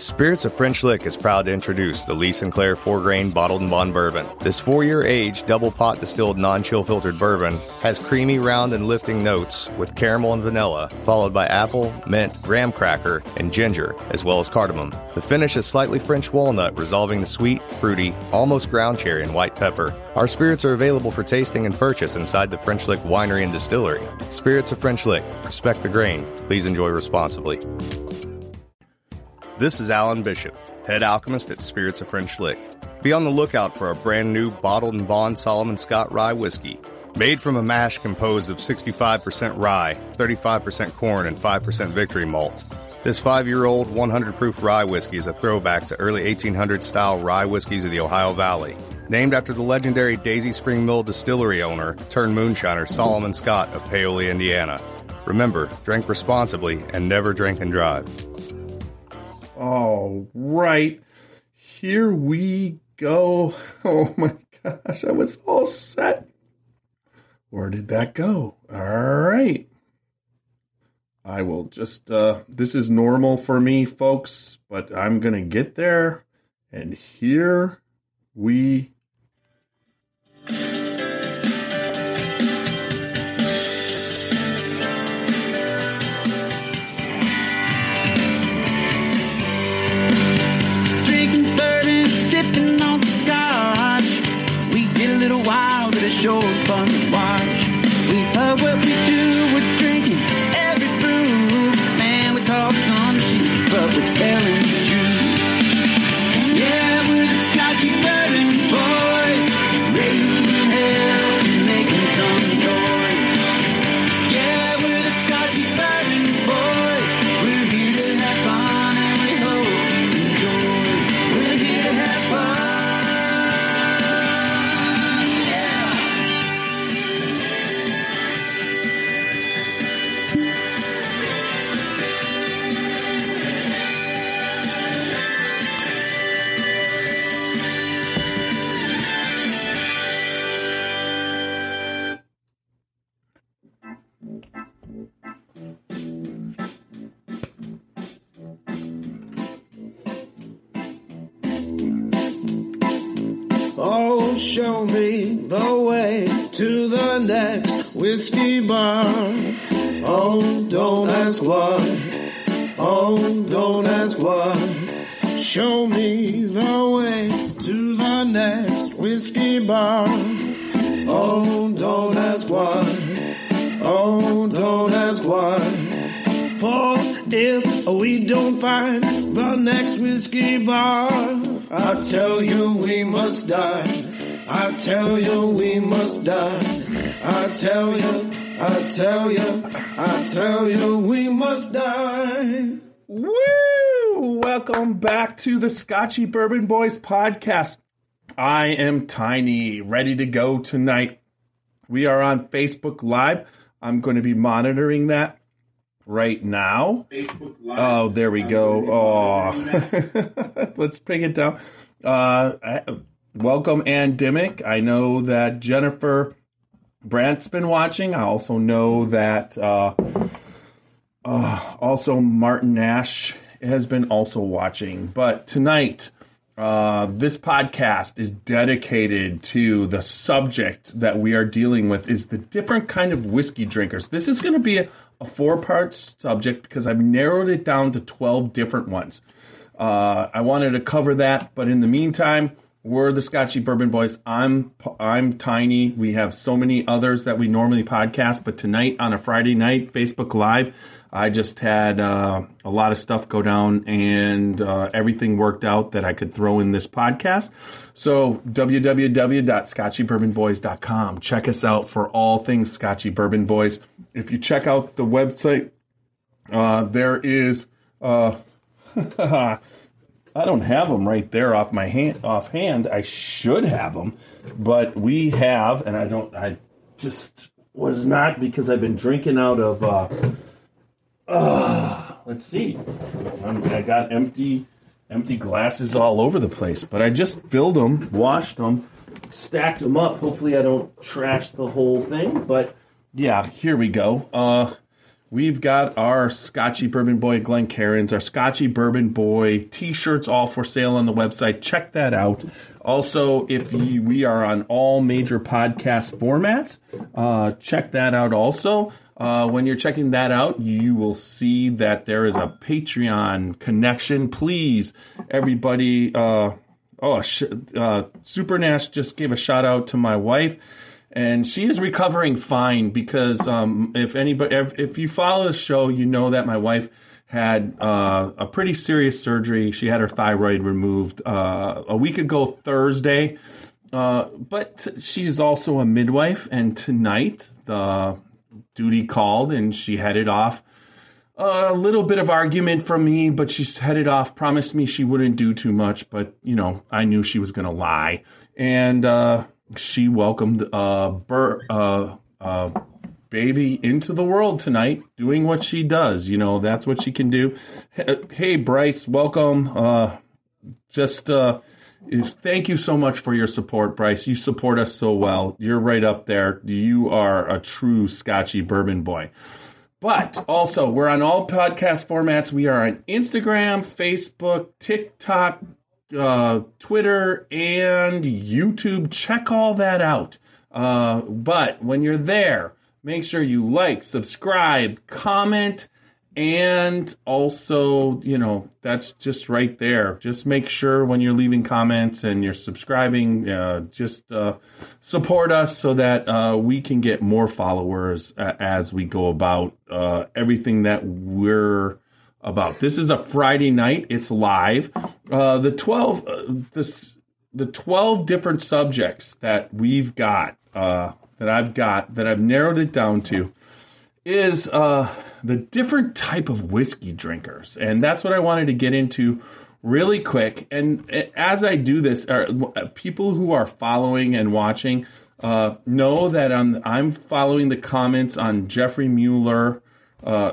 Spirits of French Lick is proud to introduce the Lee Sinclair 4 grain bottled and bond bourbon. This four year aged, double pot distilled, non chill filtered bourbon has creamy, round, and lifting notes with caramel and vanilla, followed by apple, mint, graham cracker, and ginger, as well as cardamom. The finish is slightly French walnut, resolving the sweet, fruity, almost ground cherry, and white pepper. Our spirits are available for tasting and purchase inside the French Lick Winery and Distillery. Spirits of French Lick. Respect the grain. Please enjoy responsibly. This is Alan Bishop, head alchemist at Spirits of French Lick. Be on the lookout for a brand new bottled and bond Solomon Scott rye whiskey. Made from a mash composed of 65% rye, 35% corn, and 5% victory malt. This five year old 100 proof rye whiskey is a throwback to early 1800 style rye whiskeys of the Ohio Valley. Named after the legendary Daisy Spring Mill distillery owner turned moonshiner Solomon Scott of Paoli, Indiana. Remember, drink responsibly and never drink and drive. All right. Here we go. Oh my gosh, I was all set. Where did that go? All right. I will just, uh, this is normal for me, folks, but I'm going to get there. And here we back to the Scotchy Bourbon Boys podcast. I am Tiny, ready to go tonight. We are on Facebook Live. I'm going to be monitoring that right now. Facebook Live. Oh, there we go. Oh, let's bring it down. Uh, I- welcome, Ann Dimmick. I know that Jennifer Brandt's been watching. I also know that uh, uh, also Martin Nash has been also watching. But tonight, uh, this podcast is dedicated to the subject that we are dealing with is the different kind of whiskey drinkers. This is going to be a, a four part subject because I've narrowed it down to 12 different ones. Uh, I wanted to cover that, but in the meantime, we're the Scotchy Bourbon Boys. I'm I'm Tiny. We have so many others that we normally podcast, but tonight on a Friday night, Facebook Live, I just had uh, a lot of stuff go down, and uh, everything worked out that I could throw in this podcast. So www.scotchybourbonboys.com. Check us out for all things Scotchy Bourbon Boys. If you check out the website, uh, there is. Uh, I don't have them right there off my hand offhand. I should have them, but we have, and I don't. I just was not because I've been drinking out of. Uh, let's see. I got empty, empty glasses all over the place, but I just filled them, washed them, stacked them up. Hopefully, I don't trash the whole thing. But yeah, here we go. Uh, we've got our Scotchy Bourbon Boy Glencairns, our Scotchy Bourbon Boy t-shirts all for sale on the website. Check that out. Also, if you, we are on all major podcast formats, uh, check that out also. Uh, when you're checking that out, you will see that there is a Patreon connection. Please, everybody, uh, oh, sh- uh, Super Nash just gave a shout out to my wife and she is recovering fine because um, if anybody if you follow the show you know that my wife had uh, a pretty serious surgery she had her thyroid removed uh, a week ago thursday uh, but she's also a midwife and tonight the duty called and she headed off a little bit of argument from me, but she's headed off. Promised me she wouldn't do too much, but you know, I knew she was going to lie. And uh, she welcomed uh, Bur- uh, uh, baby into the world tonight, doing what she does. You know, that's what she can do. Hey, Bryce, welcome. Uh, just uh, thank you so much for your support, Bryce. You support us so well. You're right up there. You are a true Scotchy bourbon boy. But also, we're on all podcast formats. We are on Instagram, Facebook, TikTok, uh, Twitter, and YouTube. Check all that out. Uh, but when you're there, make sure you like, subscribe, comment, and also, you know, that's just right there. Just make sure when you're leaving comments and you're subscribing, uh, just uh, support us so that uh, we can get more followers as we go about uh, everything that we're about. This is a Friday night. It's live. Uh, the twelve, uh, this, the twelve different subjects that we've got, uh, that I've got, that I've narrowed it down to, is uh, the different type of whiskey drinkers, and that's what I wanted to get into really quick. And as I do this, uh, people who are following and watching uh, know that I'm, I'm following the comments on Jeffrey Mueller. Uh,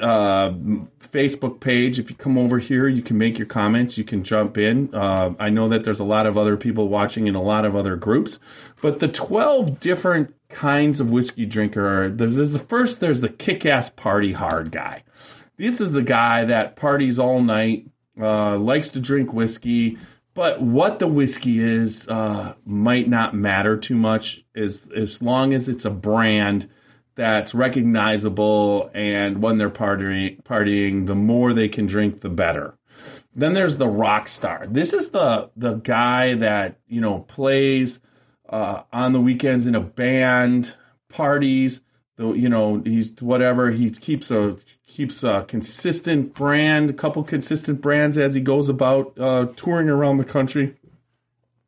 uh, Facebook page. If you come over here, you can make your comments. You can jump in. Uh, I know that there's a lot of other people watching in a lot of other groups, but the 12 different kinds of whiskey drinker there's, there's the first, there's the kick ass party hard guy. This is the guy that parties all night, uh, likes to drink whiskey, but what the whiskey is uh, might not matter too much as, as long as it's a brand that's recognizable and when they're partying, partying, the more they can drink, the better. Then there's the rock star. This is the the guy that you know plays uh, on the weekends in a band, parties. The you know he's whatever he keeps a keeps a consistent brand, a couple consistent brands as he goes about uh, touring around the country.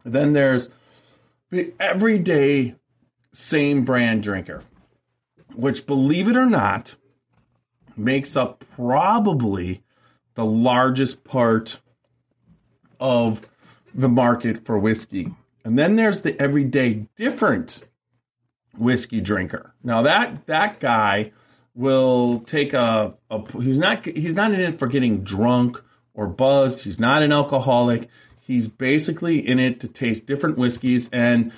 Then there's the everyday same brand drinker which, believe it or not, makes up probably the largest part of the market for whiskey. And then there's the everyday different whiskey drinker. Now that that guy will take a, a he's not he's not in it for getting drunk or buzzed. He's not an alcoholic. He's basically in it to taste different whiskeys and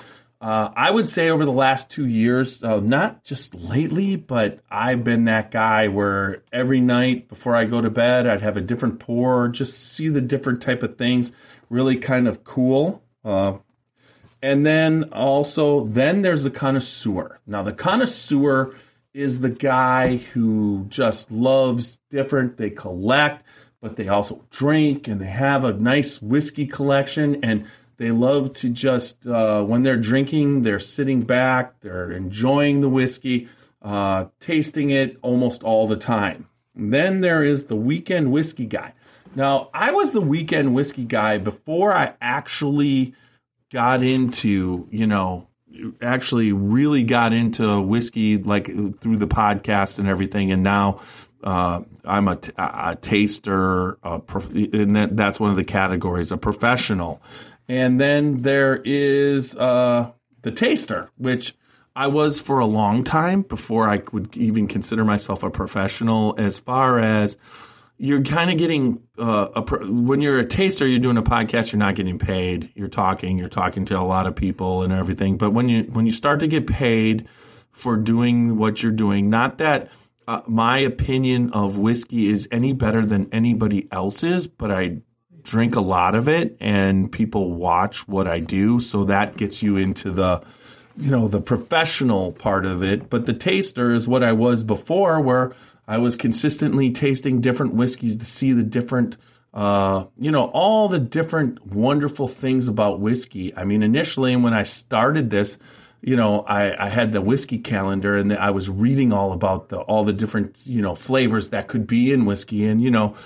uh, I would say over the last two years, uh, not just lately, but I've been that guy where every night before I go to bed, I'd have a different pour, just see the different type of things, really kind of cool. Uh, and then also, then there's the connoisseur. Now, the connoisseur is the guy who just loves different. They collect, but they also drink, and they have a nice whiskey collection and they love to just, uh, when they're drinking, they're sitting back, they're enjoying the whiskey, uh, tasting it almost all the time. And then there is the weekend whiskey guy. Now, I was the weekend whiskey guy before I actually got into, you know, actually really got into whiskey like through the podcast and everything. And now uh, I'm a, a taster, a prof- and that, that's one of the categories, a professional. And then there is uh, the taster, which I was for a long time before I would even consider myself a professional. As far as you're kind of getting uh, a, when you're a taster, you're doing a podcast. You're not getting paid. You're talking. You're talking to a lot of people and everything. But when you when you start to get paid for doing what you're doing, not that uh, my opinion of whiskey is any better than anybody else's, but I drink a lot of it and people watch what I do. So that gets you into the, you know, the professional part of it. But the taster is what I was before, where I was consistently tasting different whiskeys to see the different, uh, you know, all the different wonderful things about whiskey. I mean, initially when I started this, you know, I, I had the whiskey calendar and I was reading all about the all the different, you know, flavors that could be in whiskey. And, you know,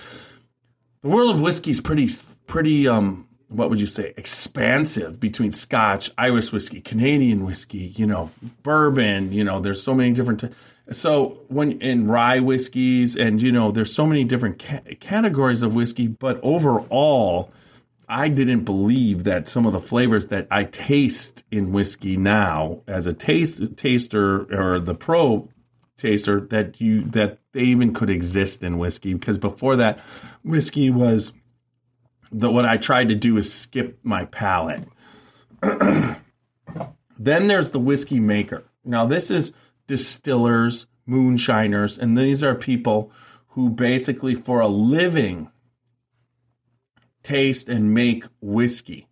the world of whiskey is pretty, pretty, um, what would you say, expansive between Scotch, Irish whiskey, Canadian whiskey, you know, bourbon, you know, there's so many different. T- so when in rye whiskeys and you know there's so many different ca- categories of whiskey but overall I didn't believe that some of the flavors that I taste in whiskey now as a taste taster or the pro taster that you that they even could exist in whiskey because before that whiskey was the what I tried to do is skip my palate. then there's the whiskey maker. Now this is distillers, moonshiners, and these are people who basically for a living taste and make whiskey.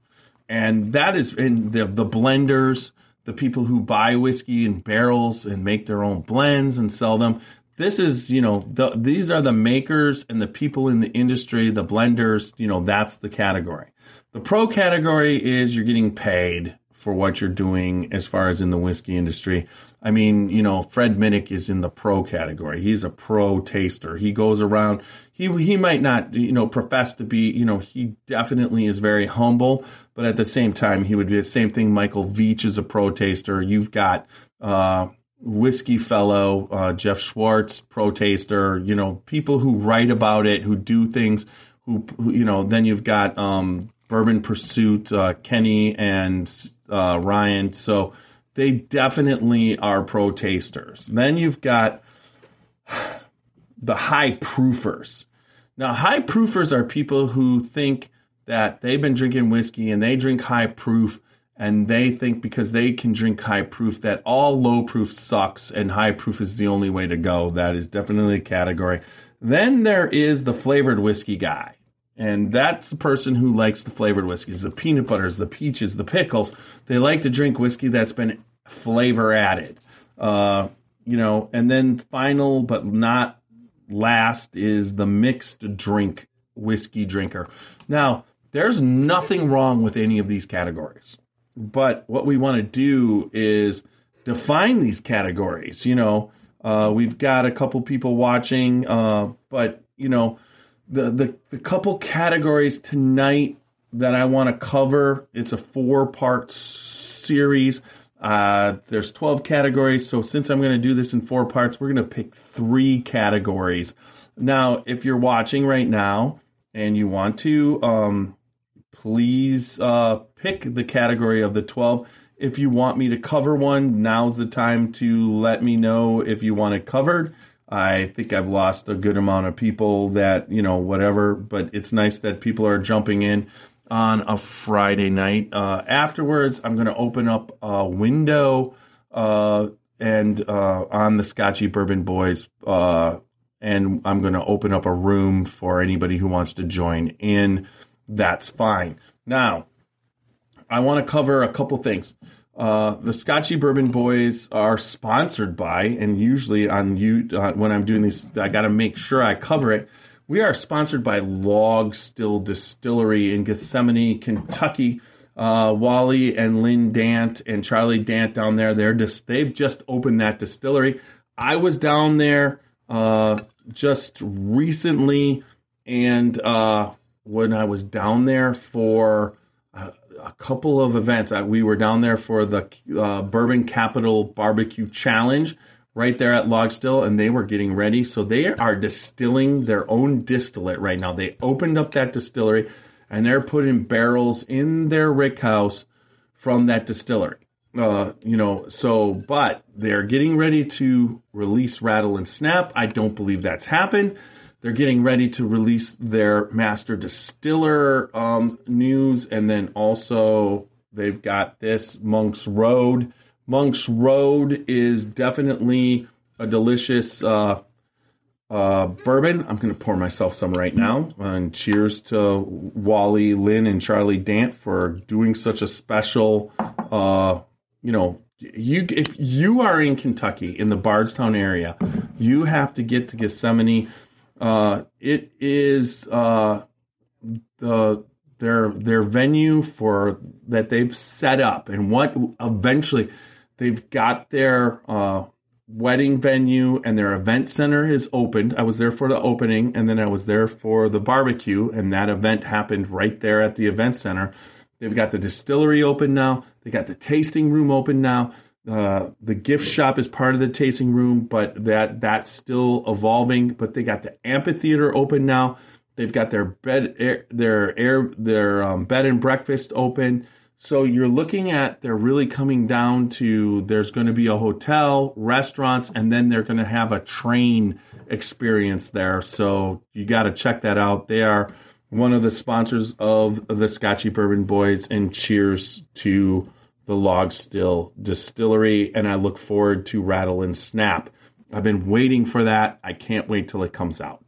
And that is in the, the blenders, the people who buy whiskey in barrels and make their own blends and sell them. This is, you know, the, these are the makers and the people in the industry, the blenders, you know, that's the category. The pro category is you're getting paid for what you're doing as far as in the whiskey industry. I mean, you know, Fred Minnick is in the pro category. He's a pro taster. He goes around. He he might not, you know, profess to be, you know, he definitely is very humble, but at the same time, he would be the same thing. Michael Veach is a pro taster. You've got uh, whiskey fellow uh, Jeff Schwartz, pro taster. You know, people who write about it, who do things. Who, who you know, then you've got um, Bourbon Pursuit, uh, Kenny and uh, Ryan. So they definitely are pro tasters. Then you've got the high proofers. Now, high proofers are people who think that they've been drinking whiskey and they drink high proof and they think because they can drink high proof that all low proof sucks and high proof is the only way to go. That is definitely a category. Then there is the flavored whiskey guy. And that's the person who likes the flavored whiskeys, the peanut butters, the peaches, the pickles. They like to drink whiskey that's been flavor added. Uh, you know, and then final but not last is the mixed drink whiskey drinker. Now, there's nothing wrong with any of these categories. But what we want to do is define these categories. You know, uh, we've got a couple people watching, uh, but you know, the, the, the couple categories tonight that I want to cover. It's a four part series. Uh, there's 12 categories. So since I'm going to do this in four parts, we're going to pick three categories. Now, if you're watching right now and you want to, um, please uh, pick the category of the 12. If you want me to cover one, now's the time to let me know if you want it covered. I think I've lost a good amount of people that, you know, whatever, but it's nice that people are jumping in on a Friday night. Uh, afterwards, I'm going to open up a window uh, and uh, on the Scotchy Bourbon Boys, uh, and I'm going to open up a room for anybody who wants to join in. That's fine. Now, I want to cover a couple things. Uh, the Scotchy Bourbon Boys are sponsored by, and usually on you uh, when I'm doing these, I got to make sure I cover it. We are sponsored by Log Still Distillery in Gethsemane, Kentucky. Uh, Wally and Lynn Dant and Charlie Dant down there, they're just they've just opened that distillery. I was down there uh, just recently, and uh, when I was down there for a couple of events. Uh, we were down there for the uh, Bourbon Capital Barbecue Challenge right there at Log Still, and they were getting ready. So they are distilling their own distillate right now. They opened up that distillery and they're putting barrels in their rick house from that distillery. Uh, you know, so, but they're getting ready to release Rattle and Snap. I don't believe that's happened. They're getting ready to release their master distiller um, news, and then also they've got this Monk's Road. Monk's Road is definitely a delicious uh, uh, bourbon. I'm going to pour myself some right now. And cheers to Wally, Lynn, and Charlie Dant for doing such a special. Uh, you know, you if you are in Kentucky in the Bardstown area, you have to get to Gethsemane. Uh, it is uh, the their their venue for that they've set up and what eventually they've got their uh, wedding venue and their event center is opened. I was there for the opening and then I was there for the barbecue and that event happened right there at the event center. They've got the distillery open now. They got the tasting room open now. Uh, the gift shop is part of the tasting room, but that that's still evolving. But they got the amphitheater open now. They've got their bed, air, their air, their um, bed and breakfast open. So you're looking at they're really coming down to there's going to be a hotel, restaurants, and then they're going to have a train experience there. So you got to check that out. They are one of the sponsors of the Scotchy Bourbon Boys, and cheers to the Log Still Distillery. And I look forward to Rattle and Snap. I've been waiting for that. I can't wait till it comes out.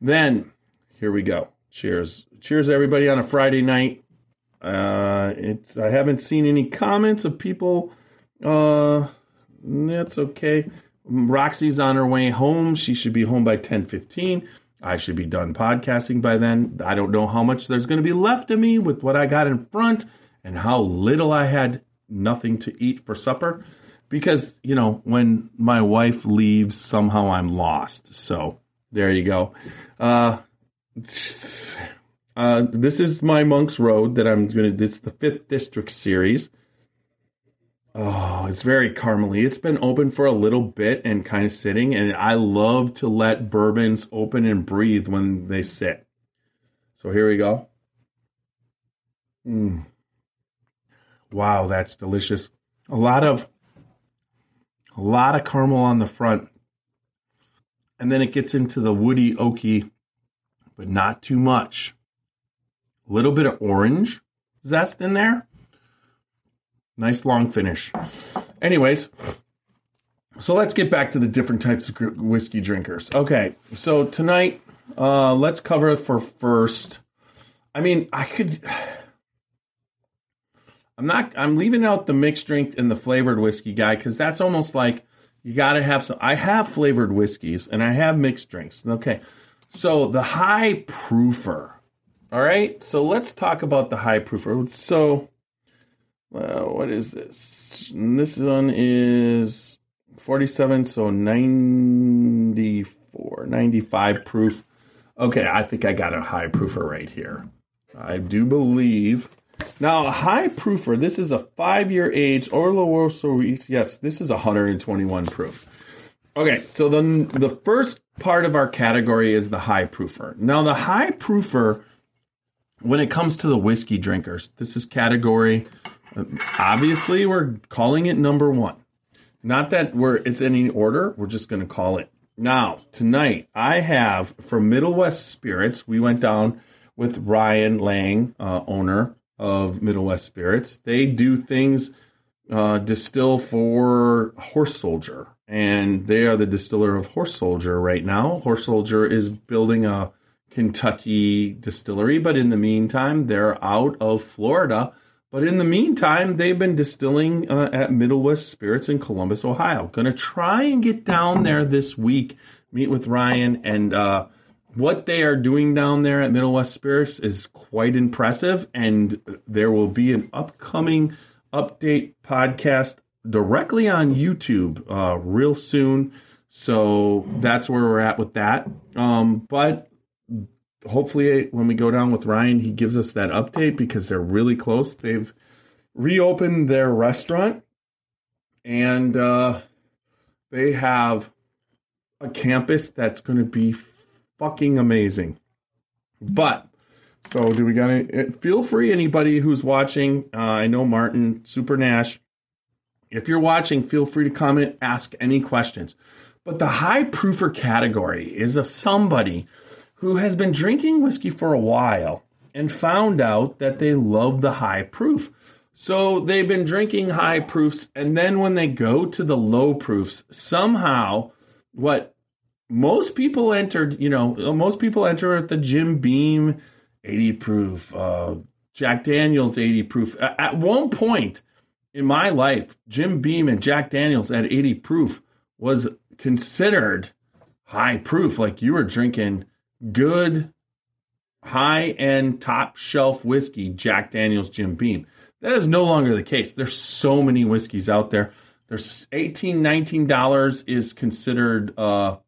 Then here we go. Cheers. Cheers, everybody, on a Friday night. Uh, it's, I haven't seen any comments of people. Uh, that's okay. Roxy's on her way home. She should be home by 10:15. I should be done podcasting by then. I don't know how much there's going to be left of me with what I got in front and how little I had nothing to eat for supper because, you know, when my wife leaves, somehow I'm lost. So, there you go. Uh uh, this is my Monk's Road that I'm going to. It's the fifth district series. Oh, it's very caramely. It's been open for a little bit and kind of sitting, and I love to let bourbons open and breathe when they sit. So here we go. Mm. Wow, that's delicious. A lot of a lot of caramel on the front. And then it gets into the woody oaky but not too much. Little bit of orange zest in there. Nice long finish. Anyways, so let's get back to the different types of whiskey drinkers. Okay, so tonight, uh, let's cover for first. I mean, I could. I'm not. I'm leaving out the mixed drink and the flavored whiskey guy because that's almost like you got to have some. I have flavored whiskeys and I have mixed drinks. Okay, so the high proofer. All right. So let's talk about the high proofer. Oh, so, well, what is this? This one is 47, so 94, 95 proof. Okay, I think I got a high proofer right here. I do believe. Now, a high proofer, this is a five year age Oloroso. Yes, this is 121 proof. Okay, so then the first part of our category is the high proofer. Now, the high proofer, when it comes to the whiskey drinkers, this is category. Obviously, we're calling it number one. Not that we're it's any order. We're just going to call it. Now, tonight I have from Middle West Spirits. We went down with Ryan Lang, uh, owner of Middle West Spirits. They do things uh, distill for Horse Soldier and they are the distiller of Horse Soldier right now. Horse Soldier is building a Kentucky distillery, but in the meantime, they're out of Florida. But in the meantime, they've been distilling uh, at Middle West Spirits in Columbus, Ohio. Going to try and get down there this week, meet with Ryan, and uh, what they are doing down there at Middle West Spirits is quite impressive. And there will be an upcoming update podcast directly on YouTube uh, real soon. So that's where we're at with that. Um, but hopefully, when we go down with Ryan, he gives us that update because they're really close. They've reopened their restaurant and uh, they have a campus that's going to be fucking amazing. But so, do we got to feel free, anybody who's watching? Uh, I know Martin, Super Nash, if you're watching, feel free to comment, ask any questions. But the high proofer category is of somebody who has been drinking whiskey for a while and found out that they love the high proof. So they've been drinking high proofs, and then when they go to the low proofs, somehow what most people entered, you know, most people enter at the Jim Beam 80 proof, uh, Jack Daniels 80 proof. At one point in my life, Jim Beam and Jack Daniels at 80 proof was considered high proof. Like you were drinking good, high end, top shelf whiskey, Jack Daniels Jim Beam. That is no longer the case. There's so many whiskeys out there. There's 18 $19 is considered, uh,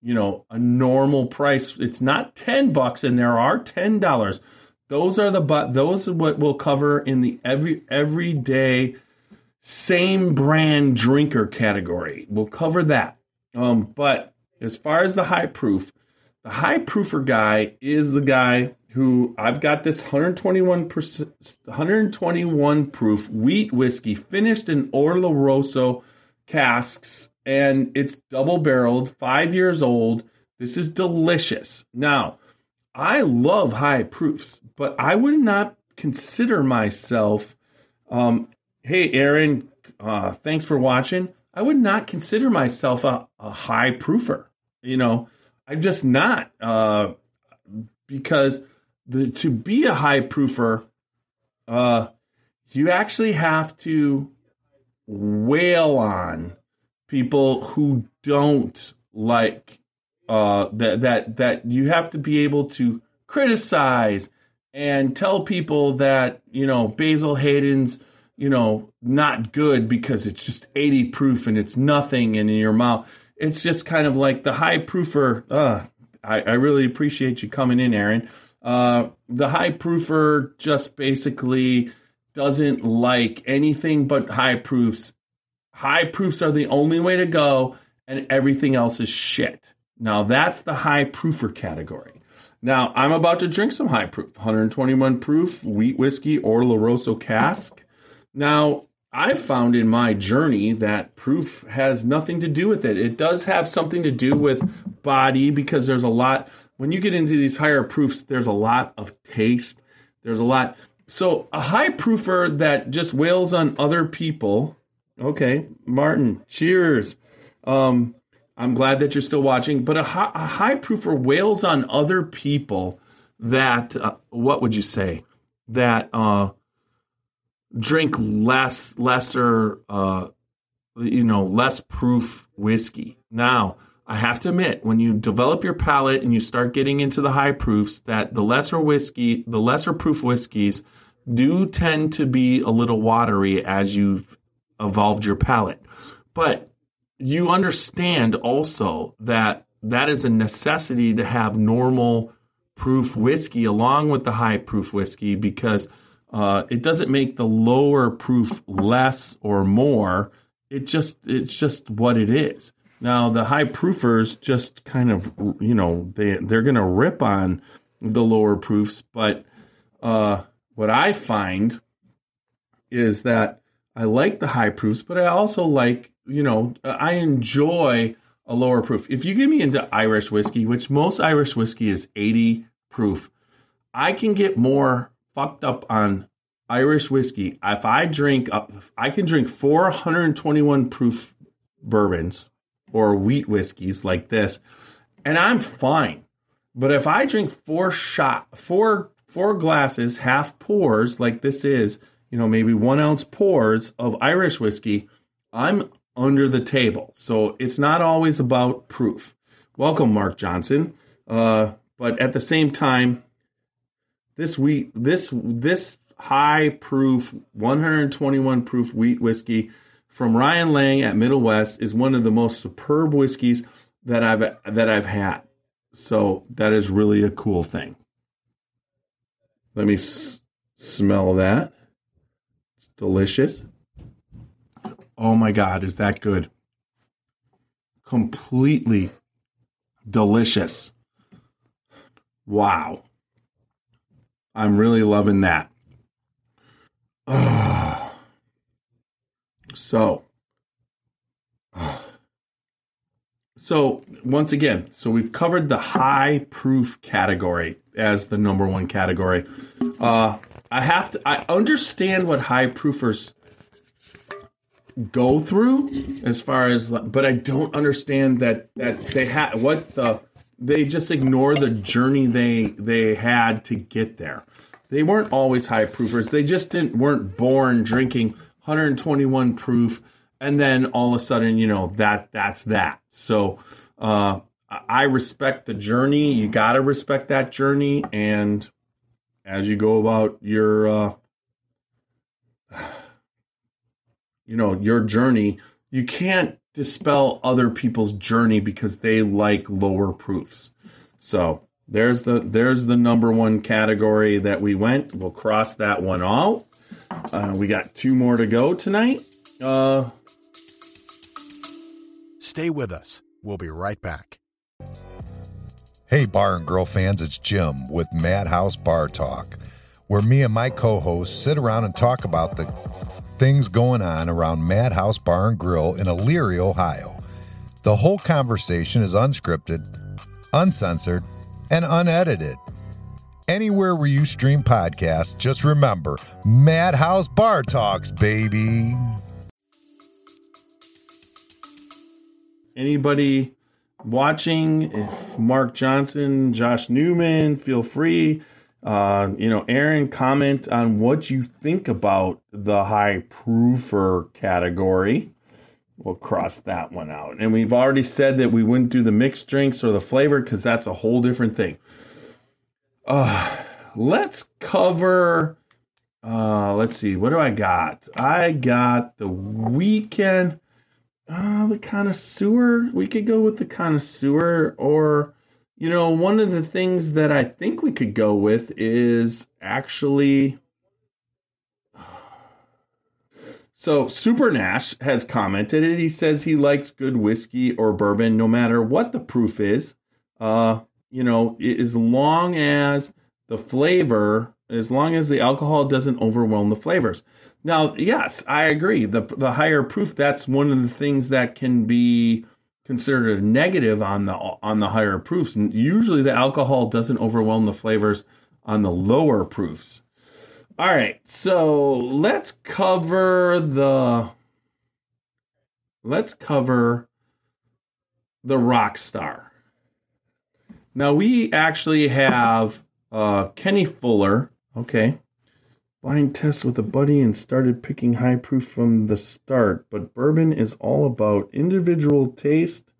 you know, a normal price. It's not 10 bucks and there are $10. Those are the but those are what we'll cover in the every everyday same brand drinker category. We'll cover that. Um, but as far as the high proof, the high proofer guy is the guy who I've got this 121 121 proof wheat whiskey finished in Oloroso casks and it's double barreled, 5 years old. This is delicious. Now, I love high proofs, but I would not consider myself um, hey Aaron, uh, thanks for watching. I would not consider myself a, a high proofer. You know, I'm just not uh, because the to be a high proofer, uh, you actually have to wail on people who don't like uh, that that that you have to be able to criticize and tell people that you know Basil Hayden's you know not good because it's just 80 proof and it's nothing and in your mouth. It's just kind of like the high proofer. Uh, I, I really appreciate you coming in, Aaron. Uh, the high proofer just basically doesn't like anything but high proofs. High proofs are the only way to go, and everything else is shit. Now, that's the high proofer category. Now, I'm about to drink some high proof, 121 proof wheat whiskey or Oloroso cask. Now, I've found in my journey that proof has nothing to do with it. It does have something to do with body because there's a lot when you get into these higher proofs, there's a lot of taste. There's a lot. So a high proofer that just wails on other people. Okay, Martin, cheers. Um, I'm glad that you're still watching. But a high, a high proofer wails on other people that uh, what would you say that uh, drink less lesser uh, you know less proof whiskey. Now I have to admit, when you develop your palate and you start getting into the high proofs, that the lesser whiskey, the lesser proof whiskeys, do tend to be a little watery as you've evolved your palate. But you understand also that that is a necessity to have normal proof whiskey along with the high proof whiskey because uh, it doesn't make the lower proof less or more. It just it's just what it is. Now the high proofers just kind of you know they they're going to rip on the lower proofs, but uh, what I find is that I like the high proofs, but I also like you know I enjoy a lower proof. If you get me into Irish whiskey, which most Irish whiskey is 80 proof, I can get more fucked up on Irish whiskey. If I drink, I can drink 421 proof bourbons or wheat whiskeys like this, and I'm fine. But if I drink four shot, four four glasses, half pours like this is, you know, maybe one ounce pours of Irish whiskey, I'm under the table. So it's not always about proof. Welcome, Mark Johnson. Uh, but at the same time, this wheat, this this high proof, 121 proof wheat whiskey from Ryan Lang at Middle West is one of the most superb whiskeys that I've that I've had. So that is really a cool thing. Let me s- smell that. It's delicious. Oh my god, is that good? Completely delicious. Wow. I'm really loving that. So, so once again, so we've covered the high proof category as the number one category. Uh, I have to, I understand what high proofers go through as far as but I don't understand that that they had what the they just ignore the journey they they had to get there. They weren't always high proofers. They just didn't weren't born drinking 121 proof and then all of a sudden, you know, that that's that. So uh I respect the journey. You got to respect that journey and as you go about your uh you know your journey you can't dispel other people's journey because they like lower proofs. So there's the there's the number one category that we went. We'll cross that one out. Uh, we got two more to go tonight. Uh stay with us. We'll be right back. Hey bar and grill fans it's jim with madhouse bar talk where me and my co-hosts sit around and talk about the things going on around Madhouse Bar and Grill in Elyria, Ohio. The whole conversation is unscripted, uncensored, and unedited. Anywhere where you stream podcasts, just remember Madhouse Bar Talks, baby. Anybody watching, if Mark Johnson, Josh Newman, feel free uh, you know, Aaron, comment on what you think about the high proofer category. We'll cross that one out. And we've already said that we wouldn't do the mixed drinks or the flavor because that's a whole different thing. Uh, let's cover. Uh, let's see. What do I got? I got the weekend. Uh, the connoisseur. We could go with the connoisseur or you know, one of the things that I think we could go with is actually. So, Super Nash has commented it. He says he likes good whiskey or bourbon no matter what the proof is. Uh, you know, as long as the flavor, as long as the alcohol doesn't overwhelm the flavors. Now, yes, I agree. The the higher proof, that's one of the things that can be considered a negative on the on the higher proofs. And usually the alcohol doesn't overwhelm the flavors on the lower proofs. All right, so let's cover the let's cover the rock star. Now we actually have uh, Kenny Fuller. Okay, blind test with a buddy and started picking high proof from the start. But bourbon is all about individual taste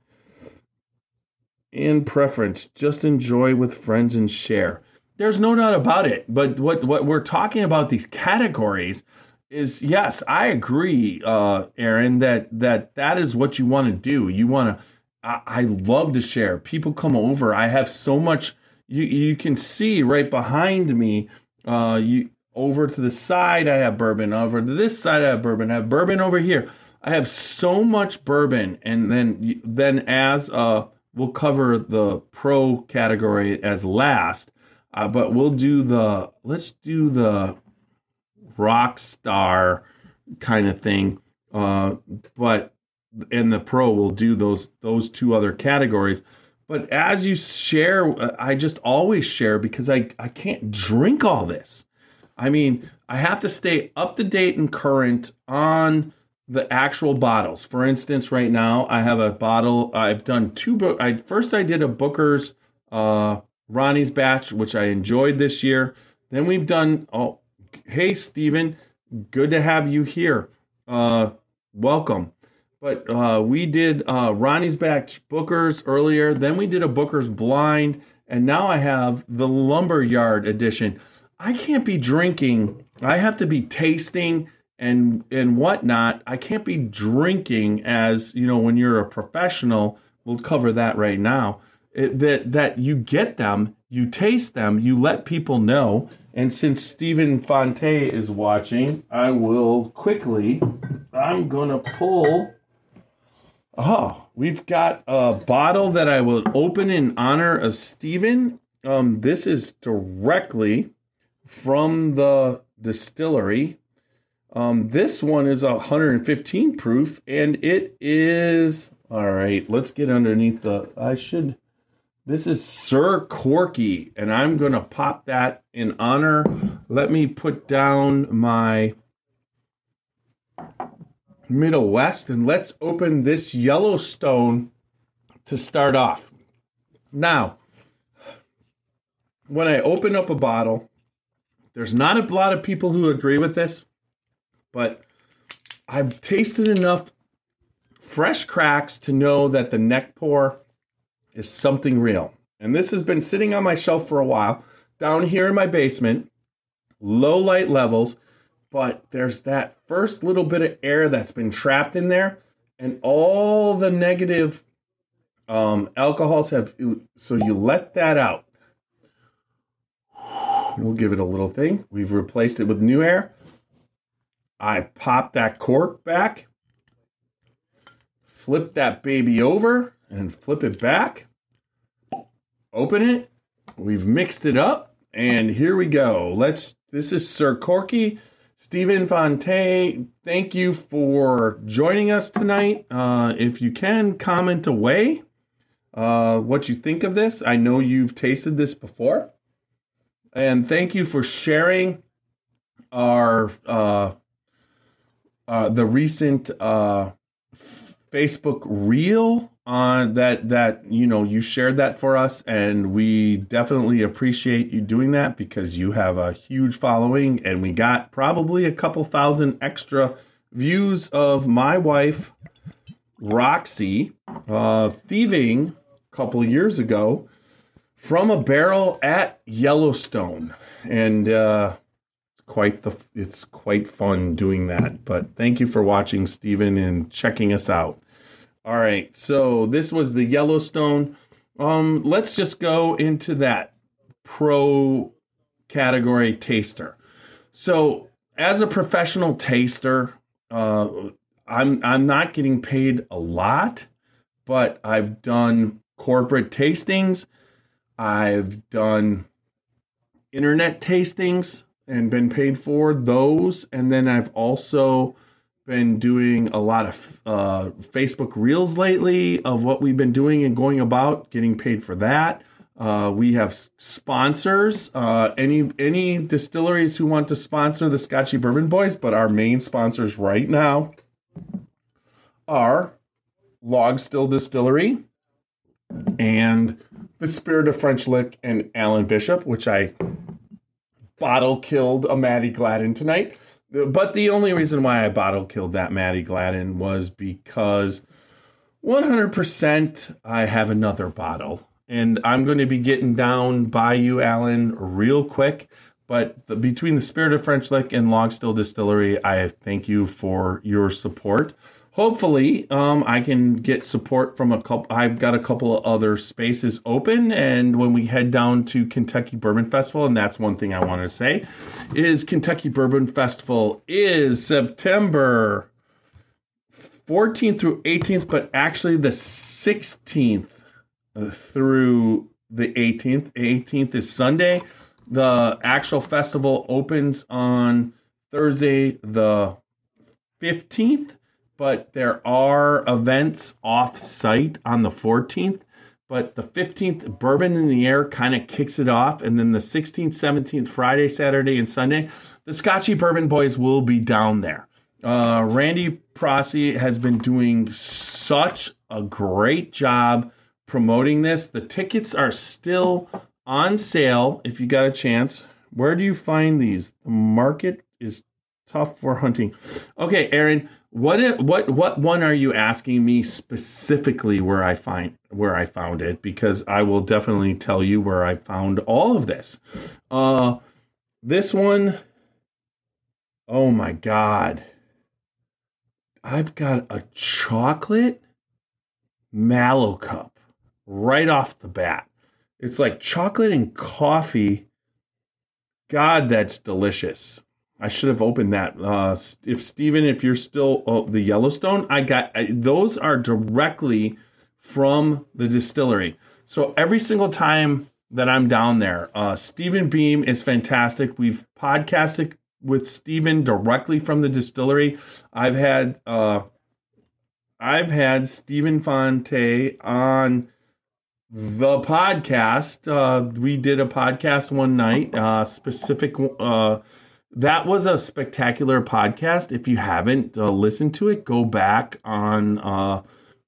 and preference. Just enjoy with friends and share. There's no doubt about it. But what, what we're talking about these categories is yes, I agree, uh, Aaron, that that that is what you want to do. You want to. I, I love to share. People come over. I have so much. You you can see right behind me. Uh, you over to the side, I have bourbon. Over to this side, I have bourbon. I have bourbon over here. I have so much bourbon, and then then as uh, we'll cover the pro category as last, uh, but we'll do the let's do the rock star kind of thing. Uh, but and the pro, we'll do those those two other categories. But as you share, uh, I just always share because I I can't drink all this. I mean, I have to stay up to date and current on the actual bottles. For instance, right now I have a bottle. I've done two book. I first I did a Booker's uh, Ronnie's batch, which I enjoyed this year. Then we've done. Oh, hey Stephen, good to have you here. Uh, welcome. But uh, we did uh, Ronnie's batch Booker's earlier. Then we did a Booker's blind, and now I have the Lumberyard edition. I can't be drinking. I have to be tasting and and whatnot. I can't be drinking as you know when you're a professional. We'll cover that right now. It, that that you get them, you taste them, you let people know. And since Stephen Fonte is watching, I will quickly. I'm gonna pull. Oh, we've got a bottle that I will open in honor of Stephen. Um, this is directly from the distillery. Um, this one is 115 proof, and it is all right. Let's get underneath the. I should. This is Sir Corky, and I'm gonna pop that in honor. Let me put down my Middle West, and let's open this Yellowstone to start off. Now, when I open up a bottle, there's not a lot of people who agree with this, but I've tasted enough fresh cracks to know that the neck pour is something real. And this has been sitting on my shelf for a while down here in my basement, low light levels, but there's that first little bit of air that's been trapped in there, and all the negative um, alcohols have. So you let that out. We'll give it a little thing. We've replaced it with new air. I pop that cork back, flip that baby over, and flip it back. Open it. We've mixed it up, and here we go. Let's. This is Sir Corky. Stephen Fonte, thank you for joining us tonight. Uh, if you can, comment away uh, what you think of this. I know you've tasted this before. And thank you for sharing our uh, uh, the recent uh, Facebook reel on that that you know you shared that for us. And we definitely appreciate you doing that because you have a huge following and we got probably a couple thousand extra views of my wife Roxy uh, thieving a couple years ago from a barrel at Yellowstone and uh, it's quite the it's quite fun doing that but thank you for watching Stephen and checking us out all right, so this was the Yellowstone. Um, let's just go into that pro category taster. So, as a professional taster, uh, I'm I'm not getting paid a lot, but I've done corporate tastings. I've done internet tastings and been paid for those, and then I've also been doing a lot of uh, Facebook Reels lately of what we've been doing and going about, getting paid for that. Uh, we have sponsors. Uh, any any distilleries who want to sponsor the Scotchy Bourbon Boys, but our main sponsors right now are Log Still Distillery and the Spirit of French Lick and Alan Bishop, which I bottle killed a Mattie Gladden tonight. But the only reason why I bottle killed that Mattie Gladden was because 100% I have another bottle. And I'm going to be getting down by you, Alan, real quick. But the, between the Spirit of French Lick and Log Still Distillery, I thank you for your support hopefully um, i can get support from a couple i've got a couple of other spaces open and when we head down to kentucky bourbon festival and that's one thing i want to say is kentucky bourbon festival is september 14th through 18th but actually the 16th through the 18th 18th is sunday. The actual festival opens on thursday the 15th but there are events off site on the 14th. But the 15th, Bourbon in the Air kind of kicks it off. And then the 16th, 17th, Friday, Saturday, and Sunday, the Scotchy Bourbon Boys will be down there. Uh, Randy Prasse has been doing such a great job promoting this. The tickets are still on sale if you got a chance. Where do you find these? The market is tough for hunting. Okay, Aaron, what what what one are you asking me specifically where I find where I found it? Because I will definitely tell you where I found all of this. Uh this one oh my god. I've got a chocolate mallow cup right off the bat. It's like chocolate and coffee. God, that's delicious. I should have opened that. Uh, if Stephen, if you're still oh, the Yellowstone, I got I, those are directly from the distillery. So every single time that I'm down there, uh, Stephen Beam is fantastic. We've podcasted with Stephen directly from the distillery. I've had uh, I've had Stephen Fonte on the podcast. Uh, we did a podcast one night, uh, specific. Uh, that was a spectacular podcast. If you haven't uh, listened to it, go back on. Uh,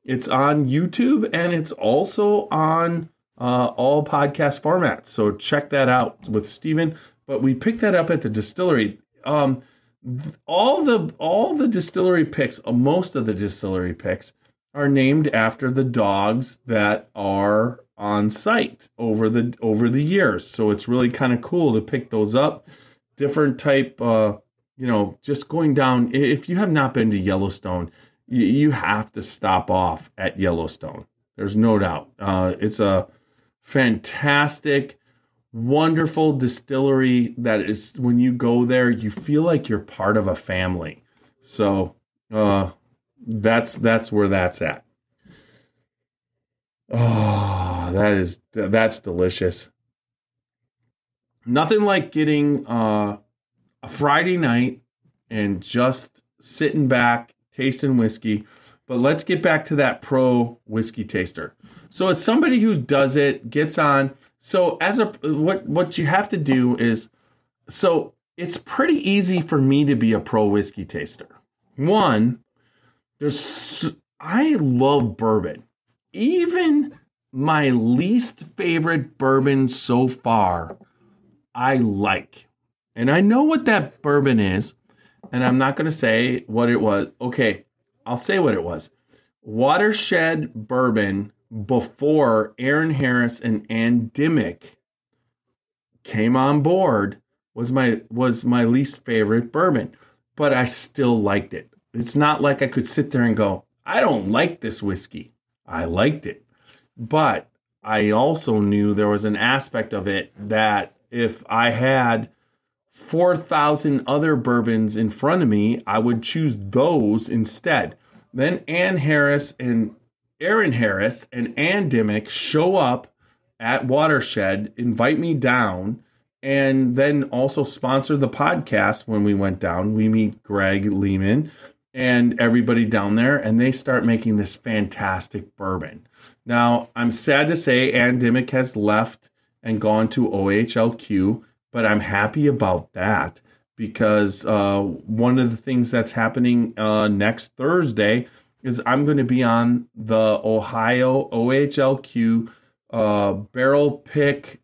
it's on YouTube and it's also on uh, all podcast formats. So check that out with Steven. But we picked that up at the distillery. Um, all the all the distillery picks, uh, most of the distillery picks, are named after the dogs that are on site over the over the years. So it's really kind of cool to pick those up. Different type, uh, you know, just going down. If you have not been to Yellowstone, you, you have to stop off at Yellowstone. There's no doubt. Uh, it's a fantastic, wonderful distillery that is when you go there, you feel like you're part of a family. So uh, that's that's where that's at. Oh, that is that's delicious. Nothing like getting uh, a Friday night and just sitting back, tasting whiskey. But let's get back to that pro whiskey taster. So it's somebody who does it, gets on. So as a what what you have to do is so it's pretty easy for me to be a pro whiskey taster. One, there's I love bourbon. Even my least favorite bourbon so far, I like. And I know what that bourbon is, and I'm not going to say what it was. Okay, I'll say what it was. Watershed bourbon before Aaron Harris and Ann Dimmick came on board was my was my least favorite bourbon, but I still liked it. It's not like I could sit there and go, I don't like this whiskey. I liked it. But I also knew there was an aspect of it that if I had 4,000 other bourbons in front of me, I would choose those instead. Then Ann Harris and Aaron Harris and Ann Dimmick show up at Watershed, invite me down, and then also sponsor the podcast when we went down. We meet Greg Lehman and everybody down there, and they start making this fantastic bourbon. Now, I'm sad to say Ann Dimmick has left and gone to OHLQ, but I'm happy about that because uh, one of the things that's happening uh, next Thursday is I'm going to be on the Ohio OHLQ uh, barrel pick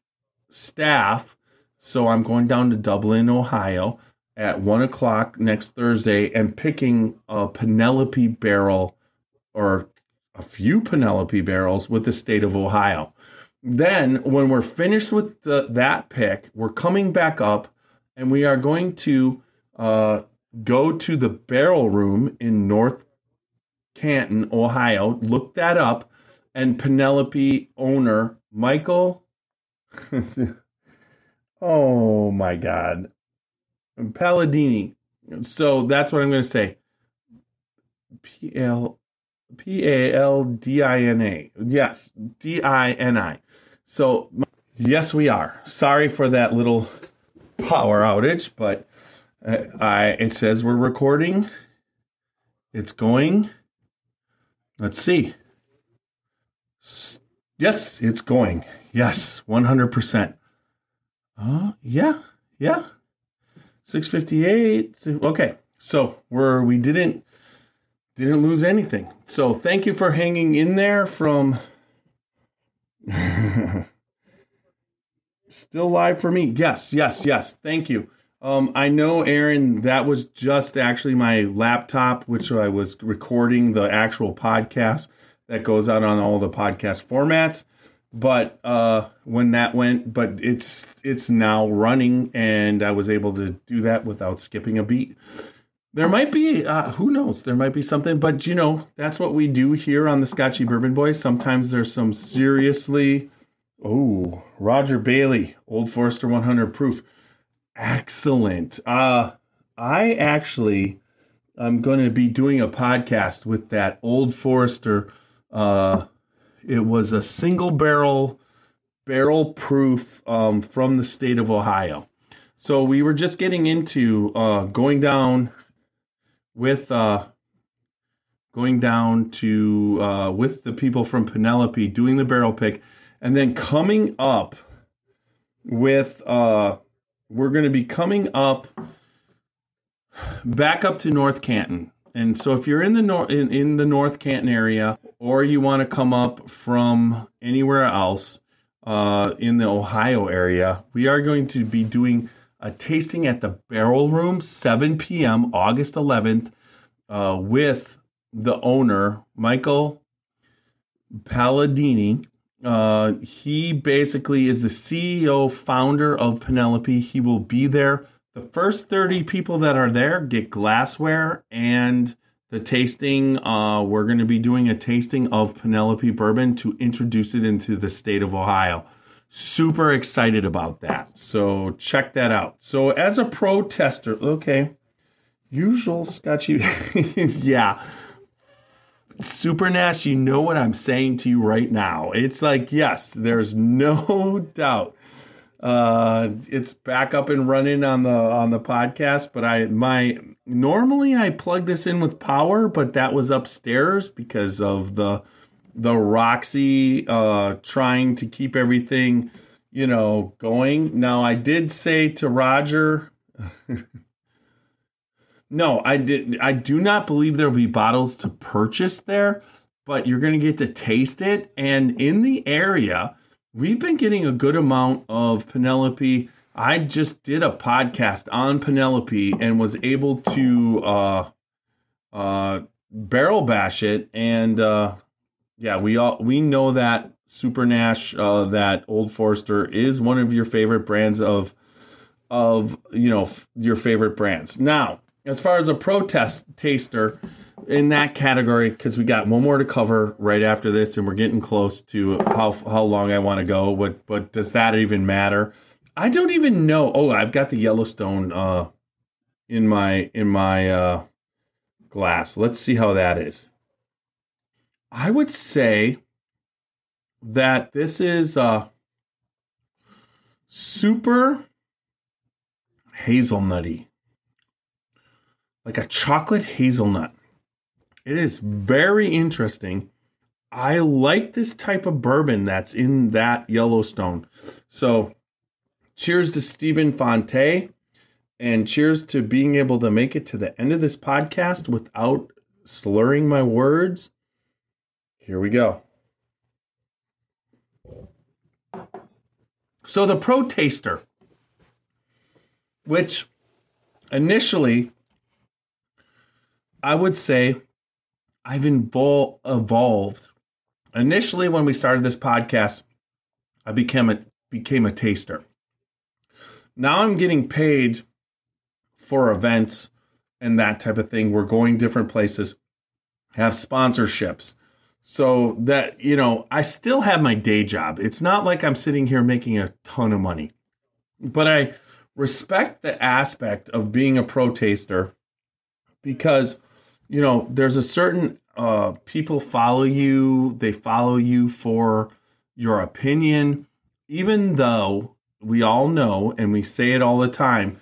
staff. So I'm going down to Dublin, Ohio at one o'clock next Thursday and picking a Penelope barrel or a few Penelope barrels with the state of Ohio. Then, when we're finished with the, that pick, we're coming back up and we are going to uh, go to the barrel room in North Canton, Ohio. Look that up. And Penelope owner Michael. oh my God. Paladini. So that's what I'm going to say. P L P A L D I N A. Yes, D I N I. So, yes, we are. Sorry for that little power outage, but uh, I it says we're recording. It's going. Let's see. Yes, it's going. Yes, 100%. Uh, yeah, yeah. 658. Okay. So, we're we didn't didn't lose anything. So, thank you for hanging in there from Still live for me. Yes, yes, yes. Thank you. Um, I know, Aaron, that was just actually my laptop, which I was recording the actual podcast that goes out on all the podcast formats. But uh, when that went, but it's it's now running, and I was able to do that without skipping a beat. There might be, uh, who knows? There might be something, but you know, that's what we do here on the Scotchy Bourbon Boys. Sometimes there's some seriously, oh, Roger Bailey, Old Forester 100 proof Excellent. Uh, I actually I'm going to be doing a podcast with that Old Forester. Uh, it was a single barrel barrel proof um, from the state of Ohio. So we were just getting into uh, going down with uh, going down to uh, with the people from Penelope doing the barrel pick, and then coming up with uh, we're going to be coming up back up to North Canton. And so if you're in the nor- in, in the North Canton area or you want to come up from anywhere else uh, in the Ohio area, we are going to be doing a tasting at the Barrel Room 7 p.m. August 11th uh, with the owner Michael Paladini. Uh, he basically is the CEO, founder of Penelope. He will be there. The first 30 people that are there get glassware and the tasting. Uh, we're going to be doing a tasting of Penelope bourbon to introduce it into the state of Ohio. Super excited about that. So check that out. So as a protester, okay, usual Scotchy, yeah. Super Nash, you know what I'm saying to you right now. It's like, yes, there's no doubt. Uh, it's back up and running on the on the podcast, but I my normally I plug this in with power, but that was upstairs because of the the Roxy uh trying to keep everything, you know, going. Now I did say to Roger No, I did. I do not believe there will be bottles to purchase there, but you're going to get to taste it. And in the area, we've been getting a good amount of Penelope. I just did a podcast on Penelope and was able to uh, uh, barrel bash it. And uh, yeah, we all we know that Super Nash, uh, that Old Forester is one of your favorite brands of of you know f- your favorite brands. Now as far as a protest taster in that category, because we got one more to cover right after this, and we're getting close to how how long I want to go. But but does that even matter? I don't even know. Oh, I've got the Yellowstone uh, in my in my uh, glass. Let's see how that is. I would say that this is uh, super hazelnutty like a chocolate hazelnut. It is very interesting. I like this type of bourbon that's in that Yellowstone. So, cheers to Stephen Fonte and cheers to being able to make it to the end of this podcast without slurring my words. Here we go. So, the Pro Taster, which initially I would say I've invol- evolved. Initially, when we started this podcast, I became a became a taster. Now I'm getting paid for events and that type of thing. We're going different places, have sponsorships. So that, you know, I still have my day job. It's not like I'm sitting here making a ton of money. But I respect the aspect of being a pro taster because you know, there's a certain uh, people follow you. They follow you for your opinion, even though we all know and we say it all the time.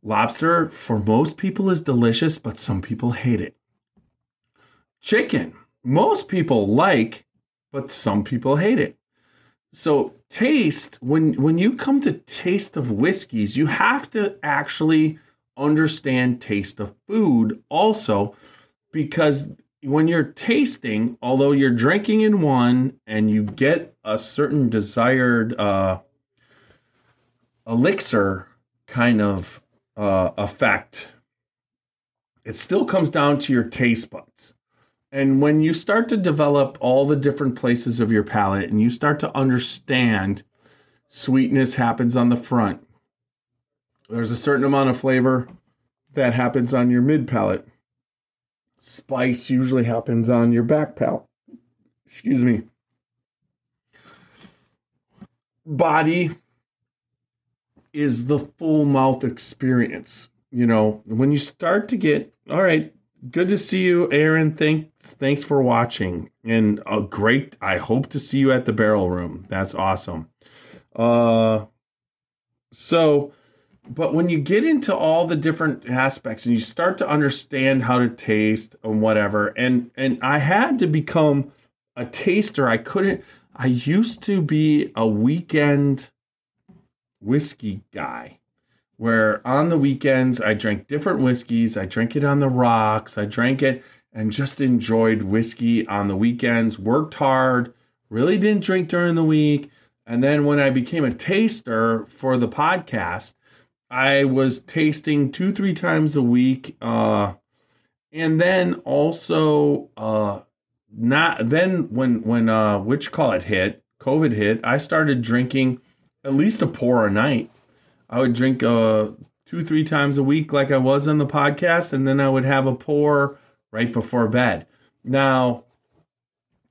Lobster for most people is delicious, but some people hate it. Chicken, most people like, but some people hate it. So taste when when you come to taste of whiskeys, you have to actually understand taste of food also because when you're tasting, although you're drinking in one and you get a certain desired uh, elixir kind of uh, effect, it still comes down to your taste buds. And when you start to develop all the different places of your palate and you start to understand sweetness happens on the front, there's a certain amount of flavor that happens on your mid palate spice usually happens on your back palate. Excuse me. Body is the full mouth experience. You know, when you start to get, all right, good to see you, Aaron. Thanks, thanks for watching. And a great, I hope to see you at the barrel room. That's awesome. Uh, so but when you get into all the different aspects and you start to understand how to taste and whatever and and i had to become a taster i couldn't i used to be a weekend whiskey guy where on the weekends I drank different whiskeys. I drank it on the rocks. I drank it and just enjoyed whiskey on the weekends, worked hard, really didn't drink during the week. And then when I became a taster for the podcast, I was tasting two, three times a week. Uh, and then also, uh, not then when when uh which call it hit covid hit i started drinking at least a pour a night i would drink uh two three times a week like i was on the podcast and then i would have a pour right before bed now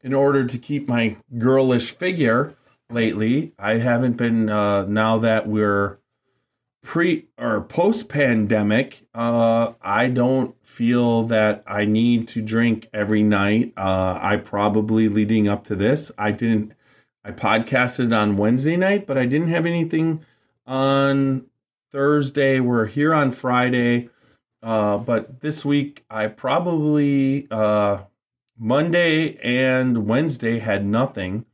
in order to keep my girlish figure lately i haven't been uh now that we're pre or post pandemic, uh, I don't feel that I need to drink every night. Uh, I probably leading up to this, I didn't. I podcasted on Wednesday night, but I didn't have anything on Thursday. We're here on Friday, uh, but this week I probably uh, Monday and Wednesday had nothing.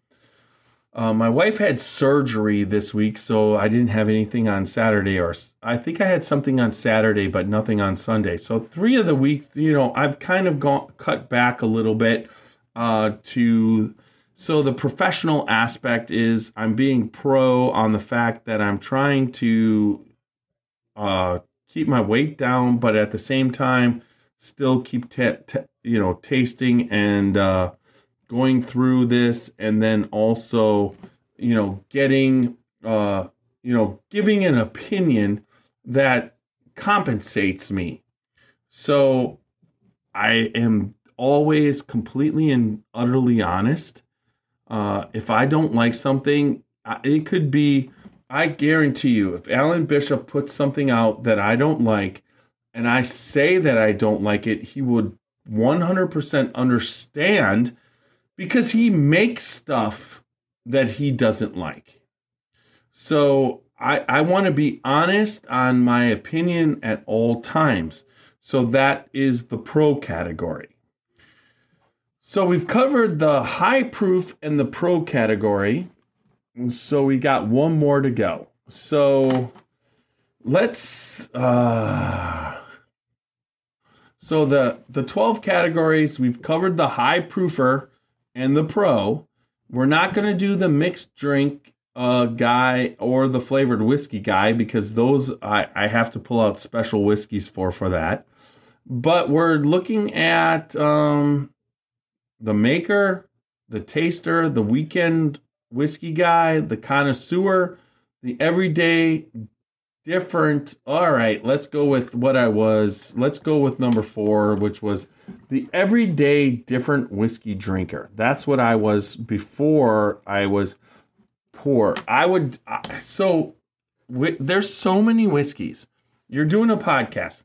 Uh, my wife had surgery this week, so I didn't have anything on Saturday, or I think I had something on Saturday, but nothing on Sunday. So three of the weeks, you know, I've kind of gone cut back a little bit uh, to. So the professional aspect is I'm being pro on the fact that I'm trying to uh, keep my weight down, but at the same time still keep t- t- you know tasting and uh, going through this and then also you know getting uh you know giving an opinion that compensates me. So i am always completely and utterly honest uh if i don't like something it could be i guarantee you if alan bishop puts something out that i don't like and i say that i don't like it he would 100% understand because he makes stuff that he doesn't like. So I, I want to be honest on my opinion at all times. So that is the pro category. So we've covered the high proof and the pro category. So we got one more to go. So let's uh so the the 12 categories we've covered the high proofer and the pro. We're not going to do the mixed drink uh, guy or the flavored whiskey guy because those I, I have to pull out special whiskeys for for that. But we're looking at um, the maker, the taster, the weekend whiskey guy, the connoisseur, the everyday different. All right, let's go with what I was. Let's go with number four, which was the everyday different whiskey drinker. That's what I was before I was poor. I would so there's so many whiskeys. You're doing a podcast